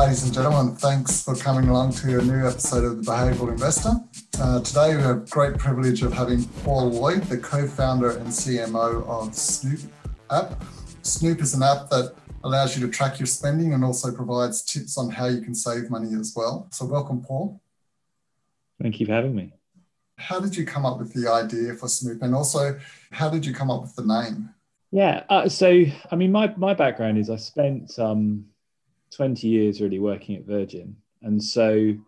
Ladies and gentlemen, thanks for coming along to a new episode of The Behavioural Investor. Uh, today we have great privilege of having Paul Lloyd, the co-founder and CMO of Snoop app. Snoop is an app that allows you to track your spending and also provides tips on how you can save money as well. So welcome, Paul. Thank you for having me. How did you come up with the idea for Snoop and also how did you come up with the name? Yeah, uh, so I mean, my, my background is I spent um, 20 years really working at Virgin. And so, you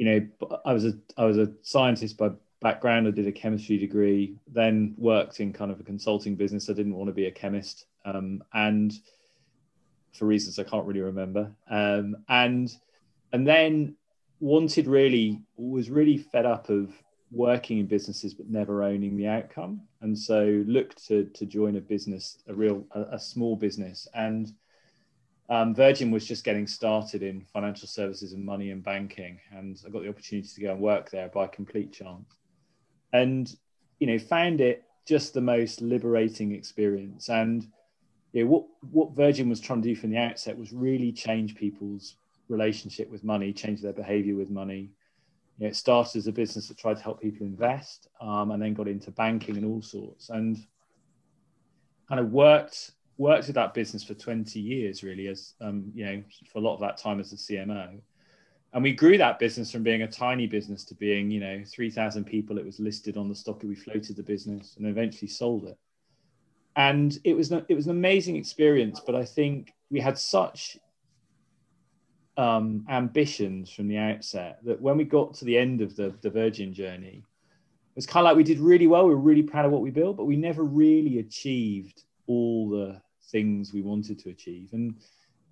know, I was a I was a scientist by background. I did a chemistry degree, then worked in kind of a consulting business. I didn't want to be a chemist, um, and for reasons I can't really remember. Um, and and then wanted really was really fed up of working in businesses but never owning the outcome, and so looked to to join a business, a real a, a small business, and um, Virgin was just getting started in financial services and money and banking, and I got the opportunity to go and work there by complete chance, and you know found it just the most liberating experience. And you know, what what Virgin was trying to do from the outset was really change people's relationship with money, change their behaviour with money. You know, it started as a business that tried to help people invest, um, and then got into banking and all sorts, and kind of worked worked with that business for 20 years, really, as um, you know, for a lot of that time as a CMO. And we grew that business from being a tiny business to being, you know, 3,000 people. It was listed on the stock. We floated the business and eventually sold it. And it was it was an amazing experience. But I think we had such um, ambitions from the outset that when we got to the end of the, the Virgin journey, it was kind of like we did really well. We were really proud of what we built, but we never really achieved all the things we wanted to achieve. And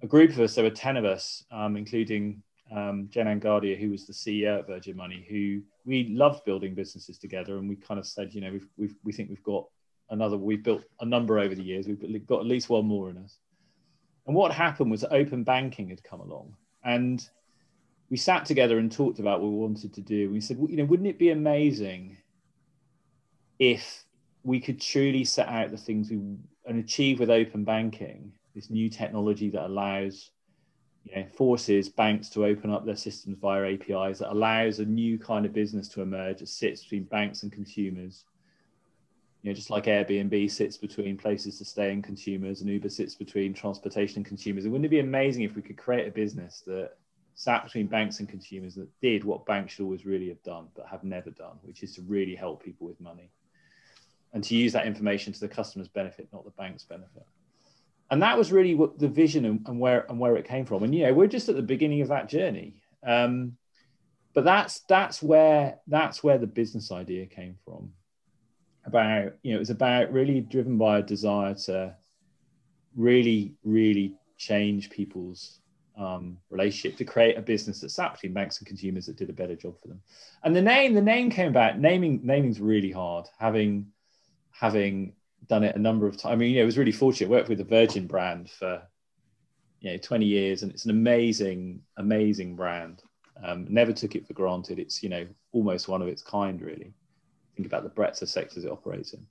a group of us, there were 10 of us, um, including um, Jayne-Anne Gadhia, who was the CEO at Virgin Money, who we loved building businesses together. And we kind of said, you know, we've, we've, we think we've got another, we've built a number over the years, we've got at least one more in us. And what happened was open banking had come along. And we sat together and talked about what we wanted to do. We said, well, you know, wouldn't it be amazing if we could truly set out the things we and achieve with open banking this new technology that allows you know, forces banks to open up their systems via APIs that allows a new kind of business to emerge that sits between banks and consumers. You know, just like Airbnb sits between places to stay and consumers, and Uber sits between transportation and consumers. And wouldn't it be amazing if we could create a business that sat between banks and consumers that did what banks should always really have done, but have never done, which is to really help people with money and to use that information to the customer's benefit, not the bank's benefit. And that was really what the vision and, and where and where it came from. And you know, we're just at the beginning of that journey. Um, but that's that's where that's where the business idea came from. About you know, it was about really driven by a desire to really, really change people's um, relationship to create a business that sat between banks and consumers that did a better job for them. And the name, the name came about. Naming, naming's really hard. Having having done it a number of times. I mean, you know, it was really fortunate. I worked with the Virgin brand for you know 20 years, and it's an amazing, amazing brand. Um, never took it for granted. It's you know almost one of its kind, really. Think about the breadth of sectors it operates in.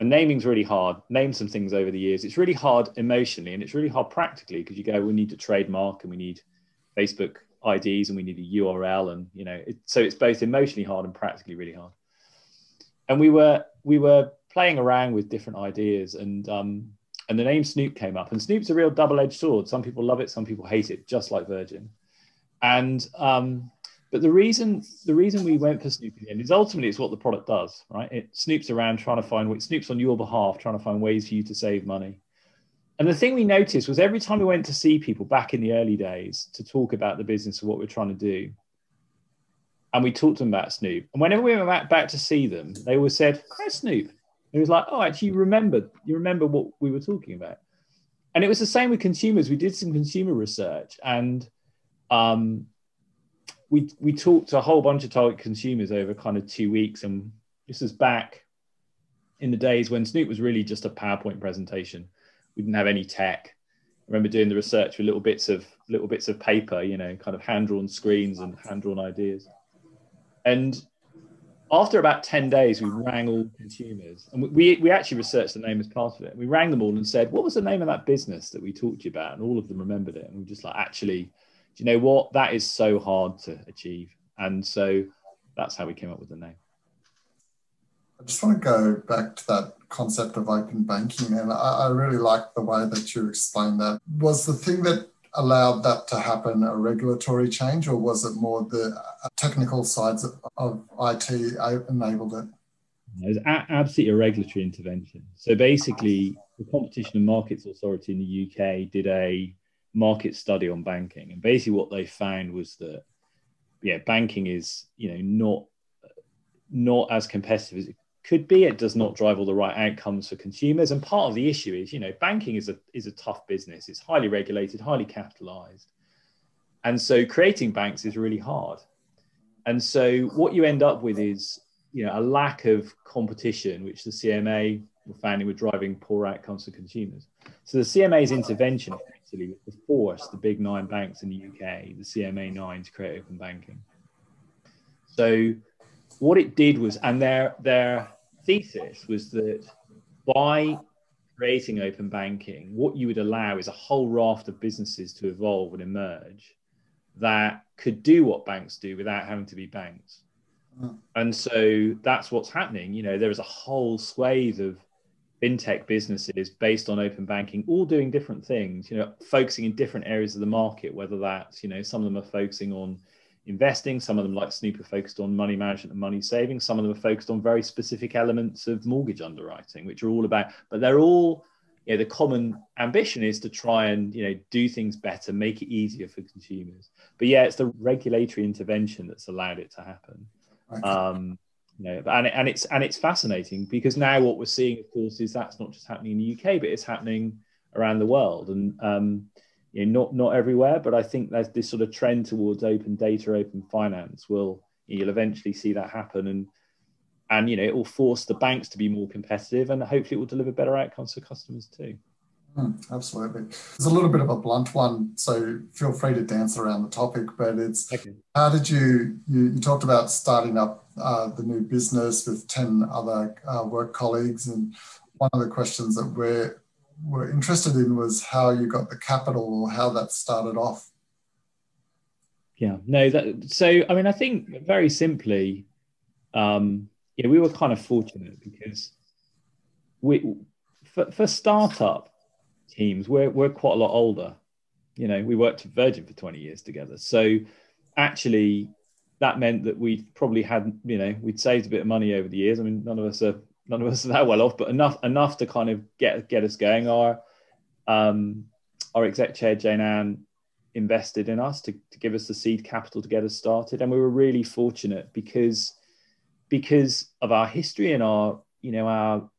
And naming's really hard. Name some things over the years. It's really hard emotionally, and it's really hard practically because you go, we need to trademark, and we need Facebook IDs, and we need a URL, and you know, it, so it's both emotionally hard and practically really hard. And we were we were playing around with different ideas and um, and the name Snoop came up. And Snoop's a real double-edged sword. Some people love it, some people hate it, just like Virgin. And um, but the reason the reason we went for Snoop in the end is ultimately it's what the product does, right? It snoops around trying to find it snoops on your behalf, trying to find ways for you to save money. And the thing we noticed was every time we went to see people back in the early days to talk about the business of what we're trying to do, and we talked to them about Snoop. And whenever we went back, to see them, they always said, "Hi, Snoop." It was like, oh, actually, you remembered. You remember what we were talking about. And it was the same with consumers. We did some consumer research and um, we, we talked to a whole bunch of target consumers over kind of two weeks. And this is back in the days when Snoop was really just a PowerPoint presentation. We didn't have any tech. I remember doing the research with little bits of little bits of paper, you know, kind of hand drawn screens and hand drawn ideas. And after about 10 days, we rang all consumers and we, we actually researched the name as part of it. We rang them all and said, What was the name of that business that we talked to you about? And all of them remembered it. And we were just like, Actually, do you know what? That is so hard to achieve. And so that's how we came up with the name. I just want to go back to that concept of open banking. And I, I really like the way that you explained that. Was the thing that allowed that to happen a regulatory change, or was it more the uh, technical sides of IT enabled it? It was absolutely a regulatory intervention. So basically, the Competition and Markets Authority in the UK did a market study on banking, and basically what they found was that yeah, banking is you know not not as competitive as it could be. It does not drive all the right outcomes for consumers, and part of the issue is you know banking is a is a tough business. It's highly regulated, highly capitalized, and so creating banks is really hard. And so what you end up with is you know a lack of competition, which the CMA were finding were driving poor outcomes for consumers. So the CMA's intervention effectively was to force the big nine banks in the UK, the CMA nine, to create open banking. So what it did was, and their their thesis was that by creating open banking, what you would allow is a whole raft of businesses to evolve and emerge that could do what banks do without having to be banks. Mm. And so that's what's happening. You know, there is a whole swathe of fintech businesses based on open banking, all doing different things, you know, focusing in different areas of the market, whether that's, you know, some of them are focusing on investing, some of them like Snoop are focused on money management and money saving, some of them are focused on very specific elements of mortgage underwriting, which are all about, but they're all, you know, the common ambition is to try and, you know, do things better, make it easier for consumers. But yeah, it's the regulatory intervention that's allowed it to happen. Um, you know, and, and it's and it's fascinating because now what we're seeing, of course, is that's not just happening in the UK, but it's happening around the world, and um, you know, not not everywhere. But I think there's this sort of trend towards open data, open finance. Will you'll eventually see that happen, and and you know it will force the banks to be more competitive, and hopefully it will deliver better outcomes for customers too. Mm, absolutely. It's a little bit of a blunt one, so feel free to dance around the topic. But it's okay. how did you, you, you talked about starting up uh, the new business with ten other uh, work colleagues, and one of the questions that we're we're interested in was how you got the capital or how that started off. Yeah, no, that so I mean I think very simply, um, yeah, we were kind of fortunate because we for, for startup teams, we're, we're quite a lot older. You know, we worked at Virgin for 20 years together. So actually, that meant that we probably had, you know, we'd saved a bit of money over the years. I mean, none of us are none of us are that well off, but enough enough to kind of get get us going. Our um, our exec chair Jayne-Anne invested in us to, to give us the seed capital to get us started, and we were really fortunate because because of our history and our you know our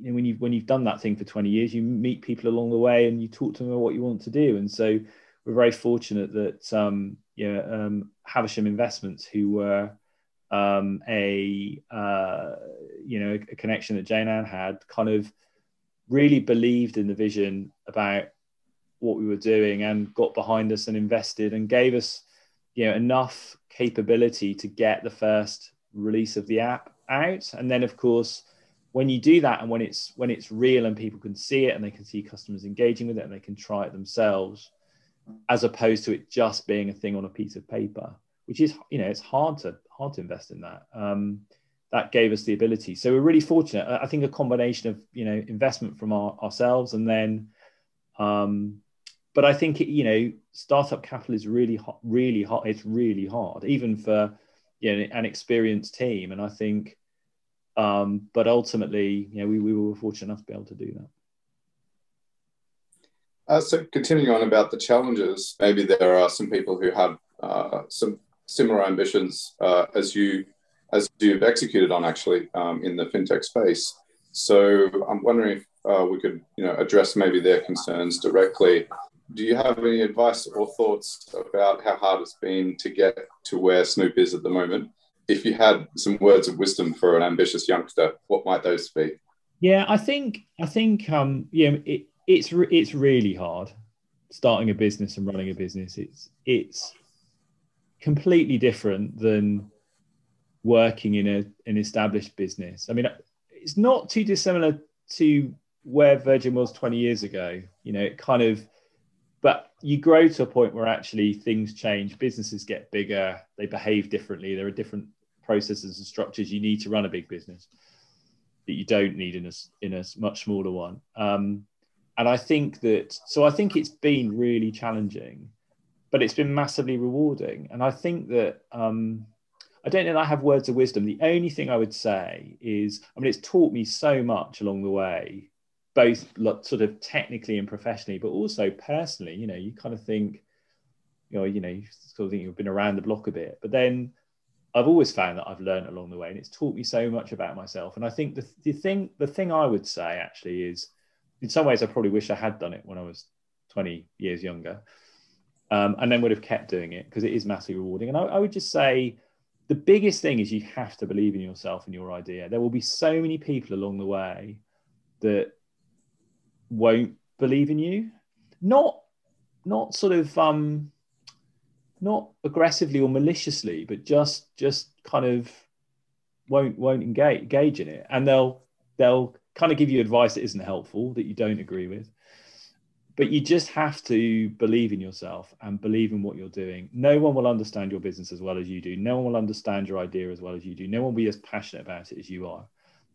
you know, when you've when you've done that thing for 20 years, you meet people along the way and you talk to them about what you want to do. And so we're very fortunate that um, you know, um, Havisham Investments, who were um, a uh, you know a connection that Jayne-Anne had, kind of really believed in the vision about what we were doing and got behind us and invested and gave us you know enough capability to get the first release of the app out. And then of course when you do that and when it's when it's real and people can see it and they can see customers engaging with it and they can try it themselves as opposed to it just being a thing on a piece of paper which is you know it's hard to hard to invest in that. Um, that gave us the ability. So we're really fortunate. I think a combination of you know investment from our, ourselves and then um, but i think it, you know startup capital is really hot really hot it's really hard even for you know an experienced team. And i think um, but ultimately, you know, we, we were fortunate enough to be able to do that. Uh, so continuing on about the challenges, maybe there are some people who have uh, some similar ambitions uh, as you as you've executed on actually um, in the fintech space. So I'm wondering if uh, we could you know address maybe their concerns directly. Do you have any advice or thoughts about how hard it's been to get to where Snoop is at the moment? if you had some words of wisdom for an ambitious youngster, what might those be? Yeah, I think I think um, yeah, it, it's re- it's really hard starting a business and running a business. It's it's completely different than working in a an established business. I mean, it's not too dissimilar to where Virgin was 20 years ago. You know, it kind of but you grow to a point where actually things change, businesses get bigger, they behave differently. There are different processes and structures you need to run a big business that you don't need in a in a much smaller one. Um, and I think that so I think it's been really challenging, but it's been massively rewarding. And I think that um, I don't know that I have words of wisdom. The only thing I would say is, I mean, it's taught me so much along the way, both sort of technically and professionally, but also personally. You know, you kind of think, you know, you know, you sort of think you've been around the block a bit, but then I've always found that I've learned along the way, and it's taught me so much about myself. And I think the, the thing, the thing I would say actually is, in some ways, I probably wish I had done it when I was 20 years younger, um, and then would have kept doing it because it is massively rewarding. And I, I would just say the biggest thing is you have to believe in yourself and your idea. There will be so many people along the way that won't believe in you. Not not sort of um not aggressively or maliciously, but just just kind of won't won't engage engage in it. And they'll they'll kind of give you advice that isn't helpful, that you don't agree with but you just have to believe in yourself and believe in what you're doing. No one will understand your business as well as you do. No one will understand your idea as well as you do. No one will be as passionate about it as you are.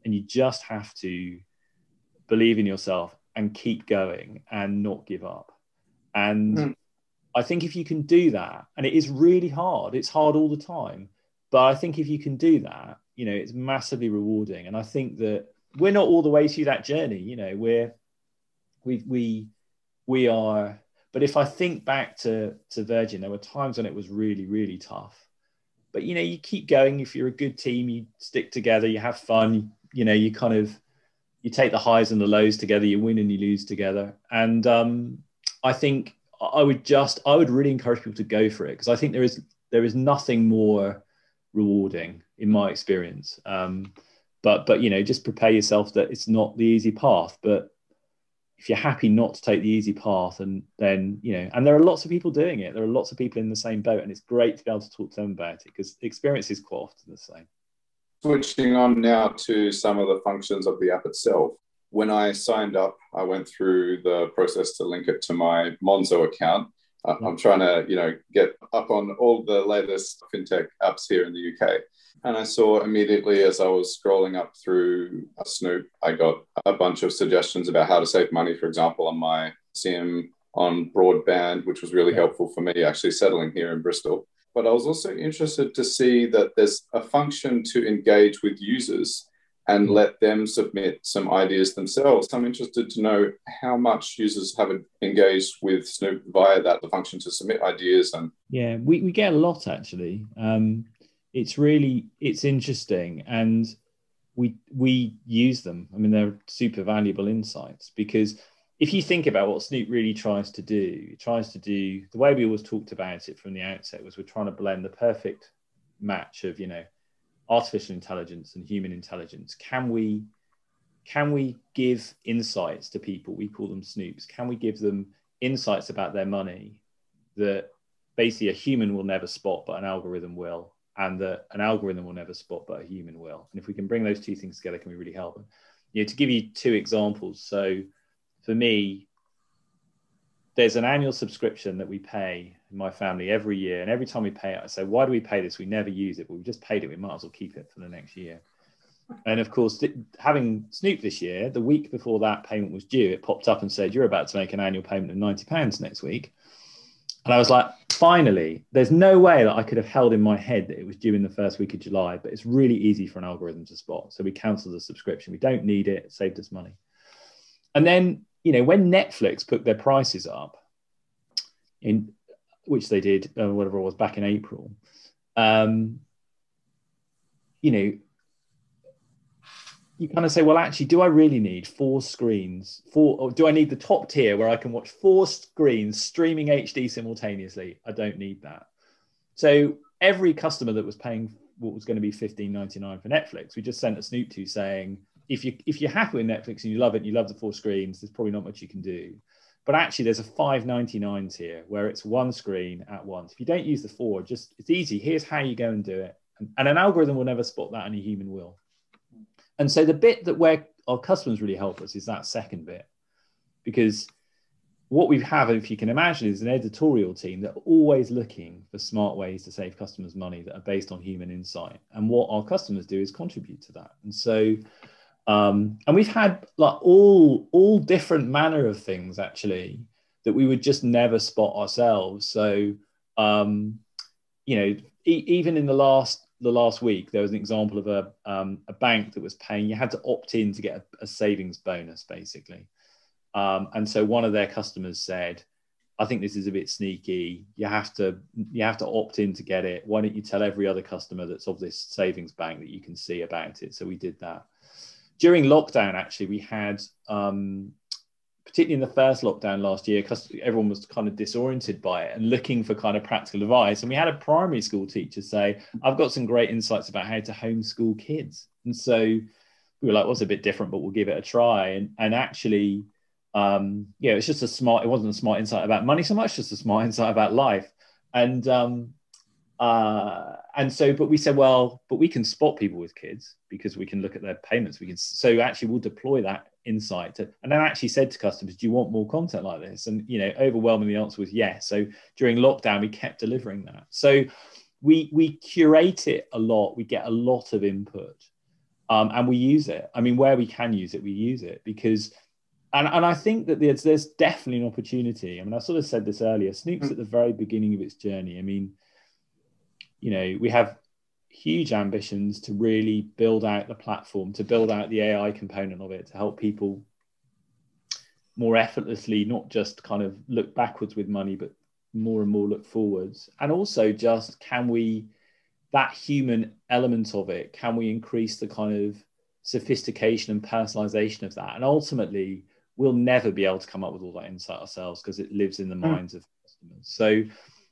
And you just have to believe in yourself and keep going and not give up. And mm. I think if you can do that, and it is really hard, it's hard all the time. But I think if you can do that, you know, it's massively rewarding. And I think that we're not all the way through that journey. You know, we're we we we are but if i think back to to virgin there were times when it was really really tough. But you know you keep going. If you're a good team you stick together you have fun you know you kind of you take the highs and the lows together you win and you lose together. And um, i think i would just i would really encourage people to go for it because i think there is there is nothing more rewarding in my experience. Um, but but you know just prepare yourself that it's not the easy path but if you're happy not to take the easy path and then you know and there are lots of people doing it. There are lots of people in the same boat and it's great to be able to talk to them about it because experience is quite often the same. Switching on now to some of the functions of the app itself. When i signed up i went through the process to link it to my monzo account i'm trying to you know get up on all the latest fintech apps here in the uk and I saw immediately as I was scrolling up through Snoop, I got a bunch of suggestions about how to save money, for example, on my SIM on broadband, which was really helpful for me actually settling here in Bristol. But I was also interested to see that there's a function to engage with users and let them submit some ideas themselves. I'm interested to know how much users have engaged with Snoop via that the function to submit ideas and yeah, we, we get a lot actually. Um, it's really it's interesting and we we use them i mean they're super valuable insights because if you think about what snoop really tries to do it tries to do the way we always talked about it from the outset was we're trying to blend the perfect match of you know artificial intelligence and human intelligence can we can we give insights to people we call them snoops can we give them insights about their money that basically a human will never spot but an algorithm will and that an algorithm will never spot, but a human will. And if we can bring those two things together, can we really help them? You know, to give you two examples. So for me, there's an annual subscription that we pay in my family every year. And every time we pay it, I say, why do we pay this? We never use it, but we just paid it. We might as well keep it for the next year. And of course, having Snoop this year, the week before that payment was due, it popped up and said, You're about to make an annual payment of £90 next week. And I was like, finally, there's no way that I could have held in my head that it was due in the first week of July, but it's really easy for an algorithm to spot. So we cancelled the subscription. We don't need it. It saved us money. And then, you know, when Netflix put their prices up, in which they did, uh, whatever it was, back in April, um, you know, you kind of say, well, actually, do I really need four screens? Four, or do I need the top tier where I can watch four screens streaming HD simultaneously? I don't need that. So every customer that was paying what was going to be fifteen ninety nine for Netflix, we just sent a snoop to saying, if you if you're happy with Netflix and you love it, you love the four screens, there's probably not much you can do. But actually, there's a five ninety nine tier where it's one screen at once. If you don't use the four, just it's easy. Here's how you go and do it, and, and an algorithm will never spot that, and a human will. And so the bit that where our customers really help us is that second bit, because what we have, if you can imagine, is an editorial team that are always looking for smart ways to save customers money that are based on human insight. And what our customers do is contribute to that. And so, um, and we've had like all all different manner of things actually that we would just never spot ourselves. So, um, you know, e- even in the last the last week, there was an example of a um, a bank that was paying. You had to opt in to get a, a savings bonus, basically. Um, and so one of their customers said, I think this is a bit sneaky. You have to you have to opt in to get it. Why don't you tell every other customer that's of this savings bank that you can see about it? So we did that. During lockdown, actually, we had um, particularly in the first lockdown last year, because everyone was kind of disoriented by it and looking for kind of practical advice. And we had a primary school teacher say, I've got some great insights about how to homeschool kids. And so we were like, well, a bit different, but we'll give it a try. And, and actually, um, yeah, it's just a smart, it wasn't a smart insight about money so much, just a smart insight about life. And, um, uh, and so, but we said, well, but we can spot people with kids because we can look at their payments. We can, so actually we'll deploy that insight to, and then actually said to customers, do you want more content like this? And, you know, overwhelmingly the answer was yes. So during lockdown, we kept delivering that. So we, we curate it a lot. We get a lot of input um, and we use it. I mean, where we can use it, we use it because and, and I think that there's, there's definitely an opportunity. I mean, I sort of said this earlier. Snoop's mm. at the very beginning of its journey. I mean, you know, we have huge ambitions to really build out the platform, to build out the AI component of it, to help people more effortlessly, not just kind of look backwards with money, but more and more look forwards. And also, just can we, that human element of it, can we increase the kind of sophistication and personalization of that? And ultimately, we'll never be able to come up with all that insight ourselves because it lives in the mm. minds of customers. So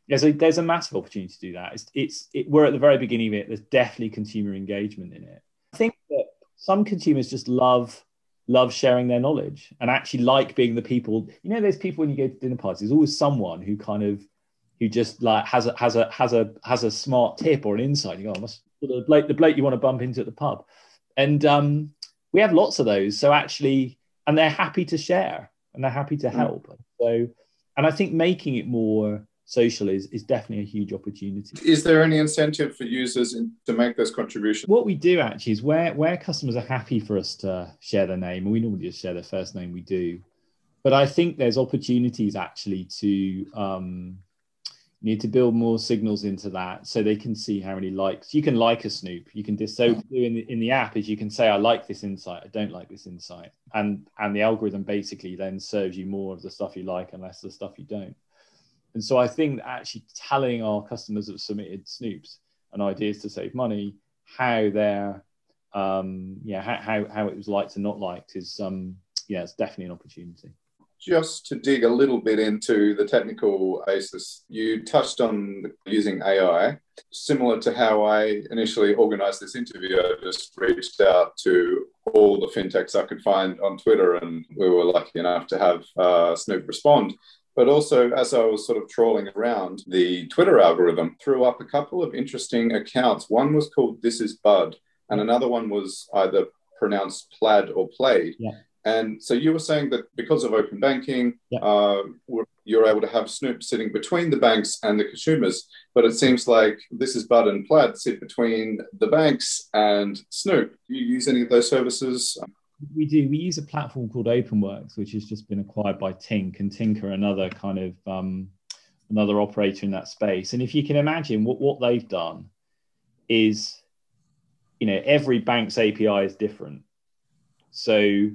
there's a there's a massive opportunity to do that. It's it's it, we're at the very beginning of it. There's definitely consumer engagement in it. I think that some consumers just love love sharing their knowledge and actually like being the people. You know, there's people when you go to dinner parties. There's always someone who kind of who just like has a has a has a has a smart tip or an insight. You go, oh, must the bloke the bloke you want to bump into at the pub, and um, we have lots of those. So actually and they're happy to share and they're happy to mm. help. Mm. So, and I think making it more social is, is definitely a huge opportunity. Is there any incentive for users in, to make those contributions? What we do actually is where, where customers are happy for us to share their name, and we normally just share their first name, we do. But I think there's opportunities actually to um, need to build more signals into that so they can see how many likes you can like a snoop you can just so in the, in the app is you can say i like this insight i don't like this insight and and the algorithm basically then serves you more of the stuff you like and less of the stuff you don't and so i think actually telling our customers that submitted snoops and ideas to save money how they're um yeah how, how, how it was liked and not liked is um yeah it's definitely an opportunity just to dig a little bit into the technical basis, you touched on using AI. Similar to how I initially organized this interview, I just reached out to all the fintechs I could find on Twitter, and we were lucky enough to have uh, Snoop respond. But also, as I was sort of trawling around, the Twitter algorithm threw up a couple of interesting accounts. One was called This Is Bud, and another one was either pronounced plaid or played. Yeah. And so you were saying that because of open banking, yeah. uh, you're able to have Snoop sitting between the banks and the consumers. But it seems like this is Bud and Plaid sit between the banks and Snoop. Do you use any of those services? We do. We use a platform called Openwrks, which has just been acquired by Tink, and Tink are another kind of um, another operator in that space. And if you can imagine what, what they've done is, you know, every bank's API is different. So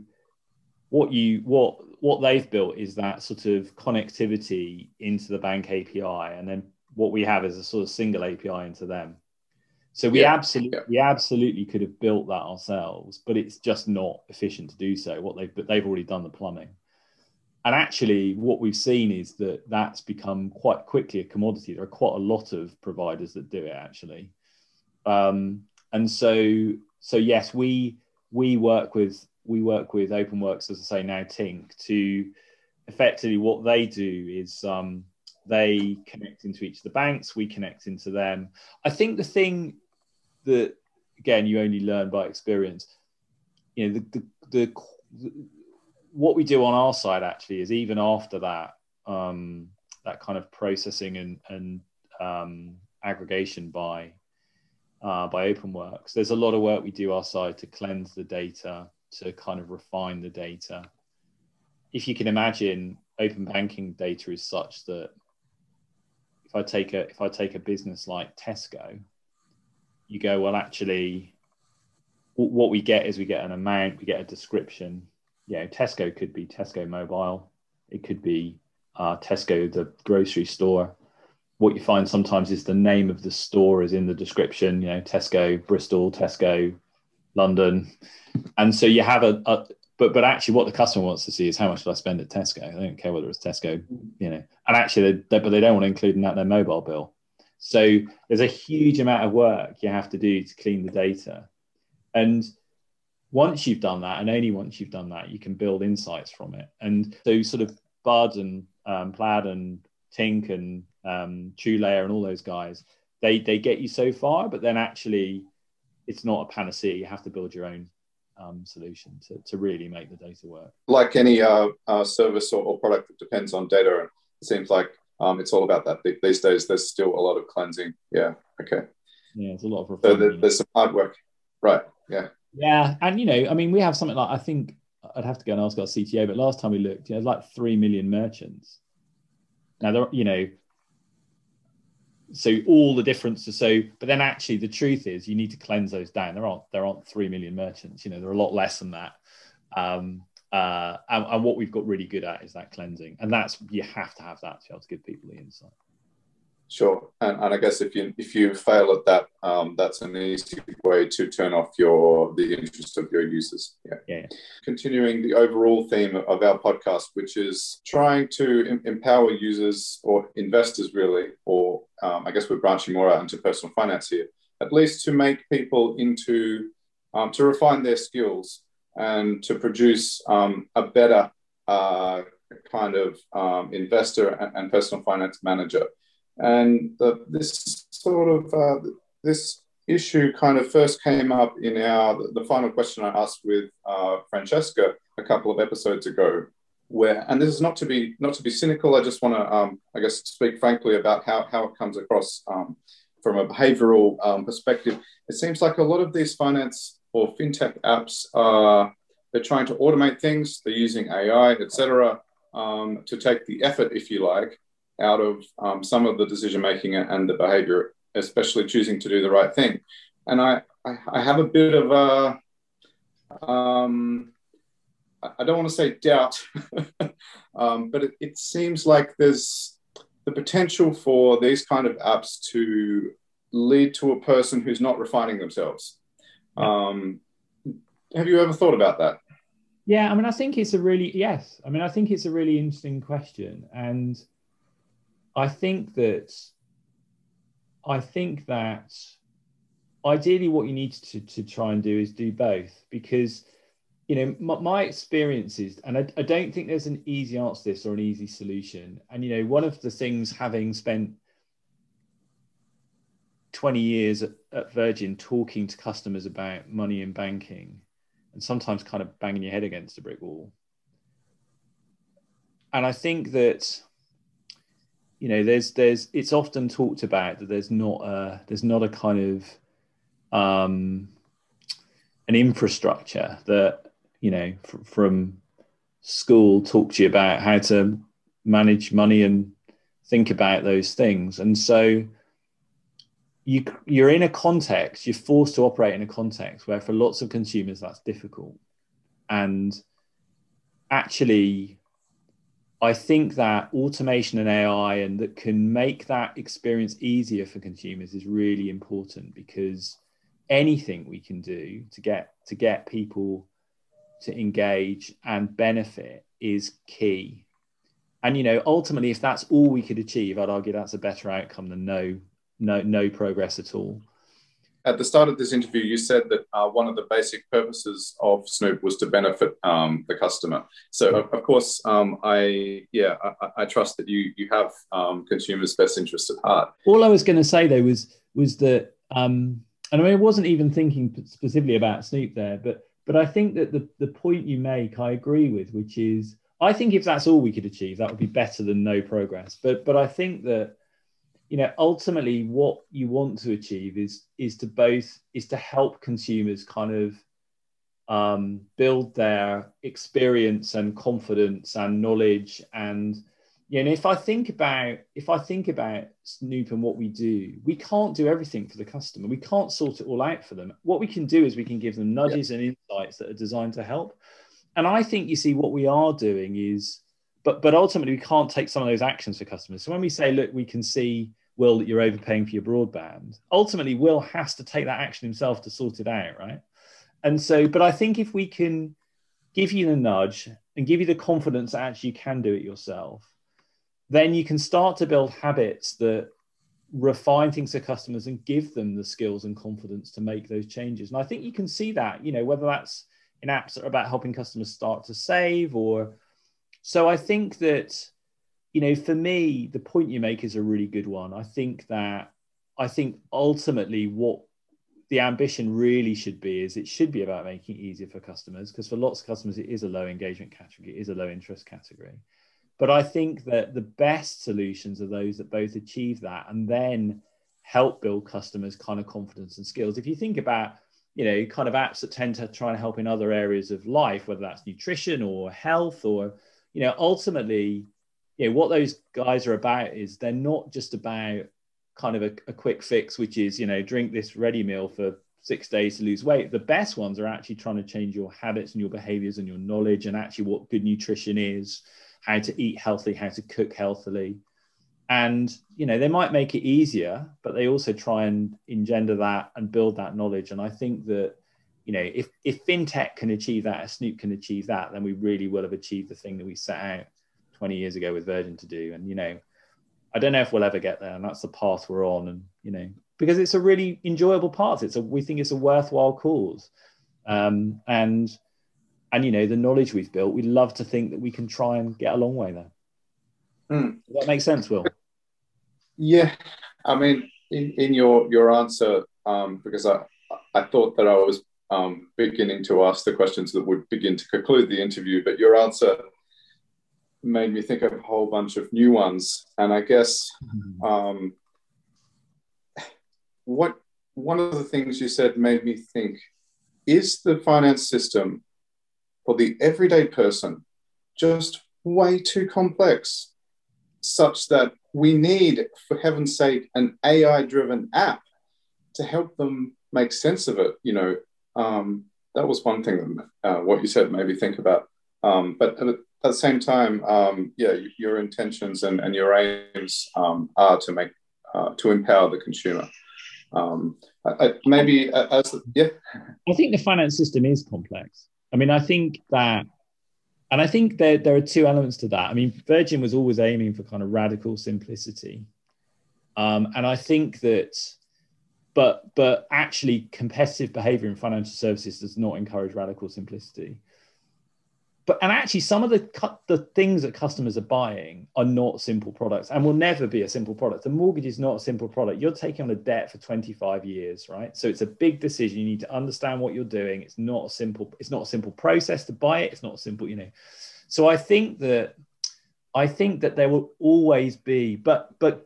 what you what what they've built is that sort of connectivity into the bank API, and then what we have is a sort of single API into them. So we yeah, absolutely yeah. we absolutely could have built that ourselves, but it's just not efficient to do so. What they've but they've already done the plumbing. And actually, what we've seen is that that's become quite quickly a commodity. There are quite a lot of providers that do it actually, um, and so so yes, we we work with we work with Openwrks, as I say now, Tink, to effectively what they do is um, they connect into each of the banks, we connect into them. I think the thing that, again, you only learn by experience, you know, the, the, the, what we do on our side actually is even after that, um, that kind of processing and, and um, aggregation by uh, by Openwrks, there's a lot of work we do our side to cleanse the data, to kind of refine the data. If you can imagine, open banking data is such that if I take a if I take a business like Tesco, you go well actually what we get is we get an amount, we get a description. You know, Tesco could be Tesco Mobile, it could be uh, Tesco, the grocery store. What you find sometimes is the name of the store is in the description. You know, Tesco Bristol, Tesco London, and so you have a, a but but actually what the customer wants to see is how much did I spend at Tesco. They don't care whether it's Tesco, you know, and actually, they, they, but they don't want to include in that their mobile bill. So there's a huge amount of work you have to do to clean the data and once you've done that, and only once you've done that, you can build insights from it. And so, sort of Bud and um, Plaid and Tink and um, and all those guys, they they get you so far, but then actually, it's not a panacea. You have to build your own um, solution to, to really make the data work. Like any uh, uh, service or, or, product that depends on data, it seems like um, it's all about that. These days, there's still a lot of cleansing. Yeah. Okay. Yeah, it's a lot of. So there's some hard work. Right. Yeah. Yeah, and you know, I mean, we have something like I think I'd have to go and ask our CTO, but last time we looked, you know, like three million merchants. Now there, you know, so all the differences. So, but then actually, the truth is, you need to cleanse those down. There aren't there aren't three million merchants. You know, there are a lot less than that. Um, uh, and, and what we've got really good at is that cleansing, and that's you have to have that to be able to give people the insight. Sure, and, and I guess if you if you fail at that, um, that's an easy way to turn off your the interest of your users. Yeah. yeah. Continuing the overall theme of our podcast, which is trying to em- empower users or investors, really, or um, I guess we're branching more out into personal finance here, at least to make people into um, to refine their skills and to produce um, a better uh, kind of um, investor and, and personal finance manager and the, this sort of uh, this issue kind of first came up in our the final question I asked with uh, Francesca a couple of episodes ago. Where and this is not to be not to be cynical. I just want to um, I guess speak frankly about how how it comes across um, from a behavioral um, perspective. It seems like a lot of these finance or fintech apps are they're trying to automate things. They're using AI, etc., um, to take the effort, if you like, out of um, some of the decision making and the behavior, especially choosing to do the right thing. And I, I, I have a bit of a, um, I don't want to say doubt, um, but it, it, seems like there's the potential for these kind of apps to lead to a person who's not refining themselves. Um, have you ever thought about that? Yeah, I mean, I think it's a really yes. I mean, I think it's a really interesting question, and I think that I think that ideally what you need to, to try and do is do both because you know my, my experience is and I, I don't think there's an easy answer to this or an easy solution and you know one of the things having spent 20 years at, virgin talking to customers about money and banking and sometimes kind of banging your head against a brick wall. And i think that you know there's there's it's often talked about that there's not a there's not a kind of um an infrastructure that you know fr- from school talk to you about how to manage money and think about those things. And so you you're in a context you're forced to operate in a context where for lots of consumers that's difficult and actually I think that automation and AI and that can make that experience easier for consumers is really important because anything we can do to get to get people to engage and benefit is key. And you know, ultimately, if that's all we could achieve, I'd argue that's a better outcome than no no no progress at all at the start of this interview, you said that uh, one of the basic purposes of Snoop was to benefit um, the customer. So, of, of course, um, I yeah, I, I, trust that you you have um, consumers' best interests at heart. All I was going to say though was was that, um, and I mean, I wasn't even thinking specifically about Snoop there, but but I think that the, the point you make, I agree with, which is I think if that's all we could achieve, that would be better than no progress. But but I think that you know ultimately what you want to achieve is is to both is to help consumers kind of um, build their experience and confidence and knowledge. And you know if i think about if i think about snoop and what we do we can't do everything for the customer. We can't sort it all out for them. What we can do is we can give them nudges yeah. and insights that are designed to help. And i think you see what we are doing is but but ultimately we can't take some of those actions for customers. So when we say look we can see will that you're overpaying for your broadband ultimately will has to take that action himself to sort it out right and so, but I think if we can give you the nudge and give you the confidence that actually you can do it yourself, then you can start to build habits that refine things to customers and give them the skills and confidence to make those changes. And I think you can see that, you know, whether that's in apps that are about helping customers start to save or so I think that, you know, for me, the point you make is a really good one. I think that I think ultimately what the ambition really should be is it should be about making it easier for customers because for lots of customers it is a low engagement category it is a low interest category but i think that the best solutions are those that both achieve that and then help build customers kind of confidence and skills if you think about you know kind of apps that tend to try and help in other areas of life whether that's nutrition or health or you know ultimately you know what those guys are about is they're not just about kind of a, a quick fix, which is, you know, drink this ready meal for six days to lose weight. The best ones are actually trying to change your habits and your behaviors and your knowledge and actually what good nutrition is, how to eat healthy, how to cook healthily. And, you know, they might make it easier, but they also try and engender that and build that knowledge. And I think that, you know, if, if fintech can achieve that, if Snoop can achieve that, then we really will have achieved the thing that we set out 20 years ago with Virgin to do. And, you know, I don't know if we'll ever get there, and that's the path we're on. And you know, because it's a really enjoyable path. It's a we think it's a worthwhile cause, um, and and you know the knowledge we've built, we'd love to think that we can try and get a long way there. Mm. Does that makes sense, Will? Yeah, I mean, in, in your your answer, um, because I I thought that I was um, beginning to ask the questions that would begin to conclude the interview, but your answer made me think of a whole bunch of new ones. And I guess mm-hmm. um, what one of the things you said made me think is the finance system for the everyday person just way too complex, such that we need, for heaven's sake, an AI driven app to help them make sense of it. You know, um, that was one thing that uh, what you said made me think about. Um, but at the same time, um, yeah, your intentions and, and your aims um, are to make uh, to empower the consumer. Um, I, I, maybe as yeah, I think the finance system is complex. I mean, I think that, and I think there there are two elements to that. I mean, Virgin was always aiming for kind of radical simplicity, um, and I think that. But, but actually, competitive behavior in financial services does not encourage radical simplicity but and actually some of the the things that customers are buying are not simple products and will never be a simple product. The mortgage is not a simple product. You're taking on a debt for 25 years, right? So it's a big decision. You need to understand what you're doing. It's not a simple. It's not a simple process to buy it. It's not simple, you know. So I think that I think that there will always be, but but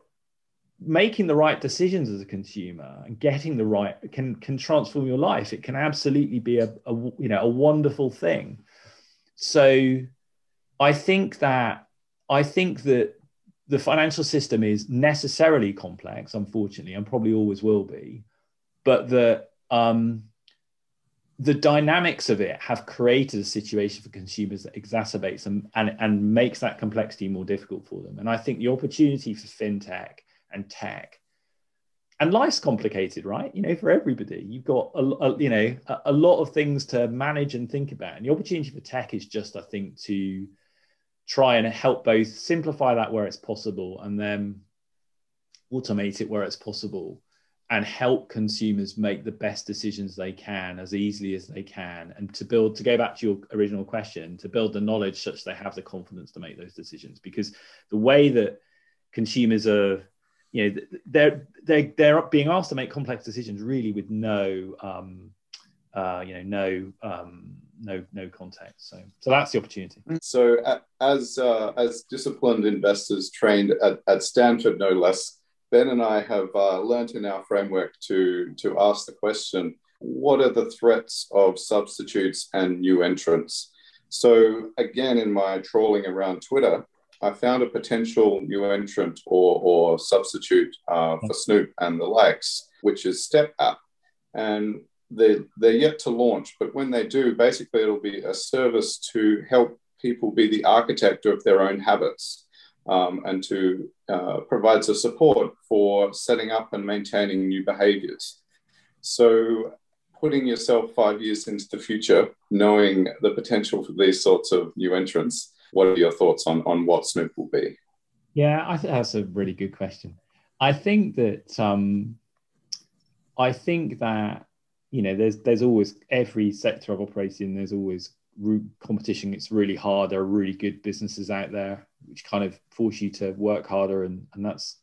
making the right decisions as a consumer and getting the right can can transform your life. It can absolutely be a, a you know a wonderful thing so I think that I think that the financial system is necessarily complex, unfortunately, and probably always will be, but the um, the dynamics of it have created a situation for consumers that exacerbates them and, and makes that complexity more difficult for them. And I think the opportunity for fintech and tech and life's complicated, right? You know, for everybody, you've got a, a you know a, a, lot of things to manage and think about. And the opportunity for tech is just, I think, to try and help both simplify that where it's possible, and then automate it where it's possible, and help consumers make the best decisions they can as easily as they can, and to build to go back to your original question, to build the knowledge such they have the confidence to make those decisions. Because the way that consumers are you know they're they're they're being asked to make complex decisions really with no um, uh, you know, no, um, no, no context. So, so that's the opportunity. So, as uh, as disciplined investors trained at, at Stanford, no less, Ben and I have uh, learned in our framework to to ask the question: What are the threats of substitutes and new entrants? So, again, in my trawling around Twitter, I found a potential new entrant or, or substitute uh, for Snoop and the likes, which is Step App. And they, they're yet to launch, but when they do, basically it'll be a service to help people be the architect of their own habits um, and to uh, provides a support for setting up and maintaining new behaviors. So putting yourself five years into the future, knowing the potential for these sorts of new entrants, what are your thoughts on, on what Snoop will be? Yeah, I think that's a really good question. I think that um, I think that you know there's there's always every sector I've operated in. There's always competition. It's really hard. There are really good businesses out there which kind of force you to work harder, and and that's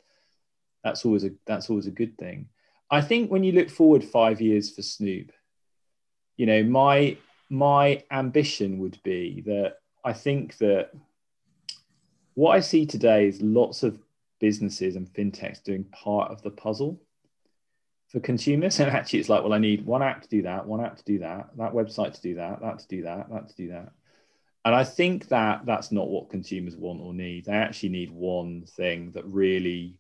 that's always a that's always a good thing. I think when you look forward five years for Snoop, you know my my ambition would be that I think that what I see today is lots of businesses and fintechs doing part of the puzzle for consumers. And actually, it's like, well, I need one app to do that, one app to do that, that website to do that, that to do that, that to do that. And I think that that's not what consumers want or need. They actually need one thing that really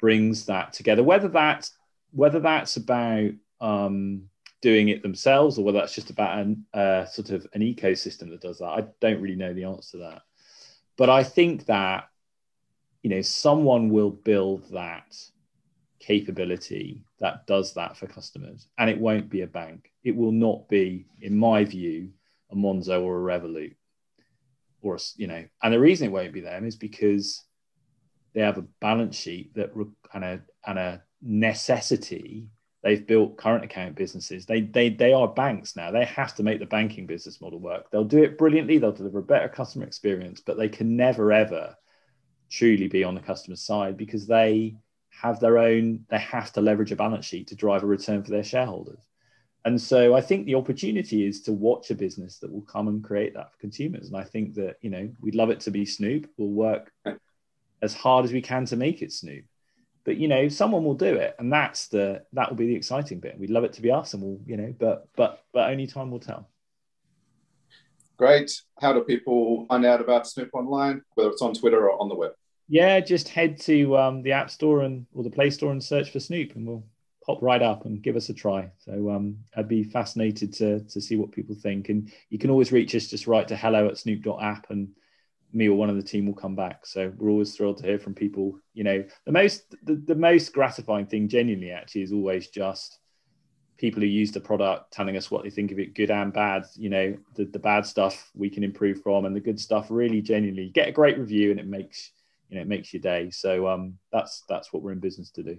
brings that together. Whether that's whether that's about um, doing it themselves or whether that's just about an uh, sort of an ecosystem that does that, I don't really know the answer to that. But I think that you know someone will build that capability that does that for customers. And it won't be a bank. It will not be, in my view, a Monzo or a Revolut. Or, a, you know, and the reason it won't be them is because they have a balance sheet that and a, and a necessity. They've built current account businesses. They, they, they are banks now. They have to make the banking business model work. They'll do it brilliantly. They'll deliver a better customer experience, but they can never, ever truly be on the customer side because they have their own, they have to leverage a balance sheet to drive a return for their shareholders. And so I think the opportunity is to watch a business that will come and create that for consumers. And I think that, you know, we'd love it to be Snoop. We'll work as hard as we can to make it Snoop. But you know, someone will do it, and that's the that will be the exciting bit. We'd love it to be us, and we'll, you know, but but but only time will tell. Great. How do people find out about Snoop online, whether it's on Twitter or on the web? yeah, just head to um, the App Store and or the Play Store and search for Snoop, and we'll pop right up and give us a try. So um, I'd be fascinated to to see what people think, and you can always reach us. Just write to hello at snoop.app, and me or one of the team will come back. So we're always thrilled to hear from people. You know, the most the, the most gratifying thing, genuinely, actually, is always just people who use the product telling us what they think of it, good and bad. You know, the, the bad stuff we can improve from, and the good stuff really genuinely get a great review, and it makes you know it makes your day. So um, that's that's what we're in business to do.